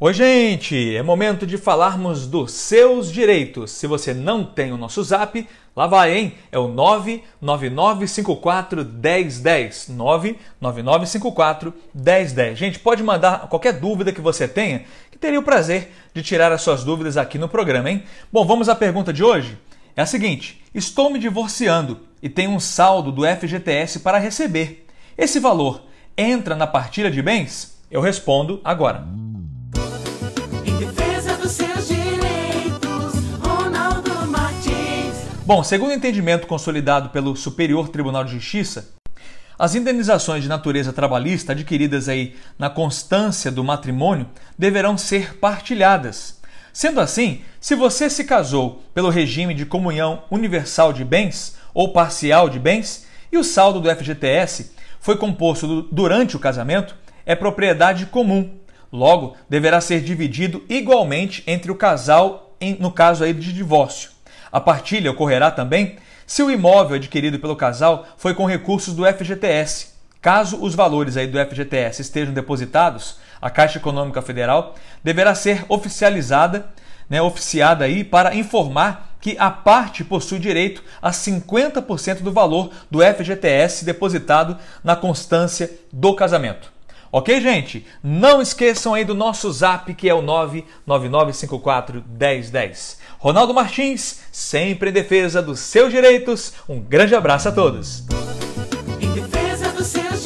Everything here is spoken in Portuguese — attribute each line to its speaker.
Speaker 1: Oi, gente! É momento de falarmos dos seus direitos. Se você não tem o nosso zap, lá vai, hein? É o 99954 1010. 99954 1010. Gente, pode mandar qualquer dúvida que você tenha, que teria o prazer de tirar as suas dúvidas aqui no programa, hein? Bom, vamos à pergunta de hoje? É a seguinte: estou me divorciando e tenho um saldo do FGTS para receber. Esse valor entra na partilha de bens? Eu respondo agora. Bom, segundo o entendimento consolidado pelo Superior Tribunal de Justiça, as indenizações de natureza trabalhista adquiridas aí na constância do matrimônio deverão ser partilhadas. Sendo assim, se você se casou pelo regime de comunhão universal de bens ou parcial de bens e o saldo do FGTS foi composto durante o casamento, é propriedade comum. Logo, deverá ser dividido igualmente entre o casal no caso aí de divórcio. A partilha ocorrerá também se o imóvel adquirido pelo casal foi com recursos do FGTS. Caso os valores aí do FGTS estejam depositados, a Caixa Econômica Federal deverá ser oficializada, né, oficiada aí para informar que a parte possui direito a 50% do valor do FGTS depositado na constância do casamento. Ok, gente? Não esqueçam aí do nosso zap que é o 999541010. Ronaldo Martins, sempre em defesa dos seus direitos. Um grande abraço a todos. Em defesa dos seus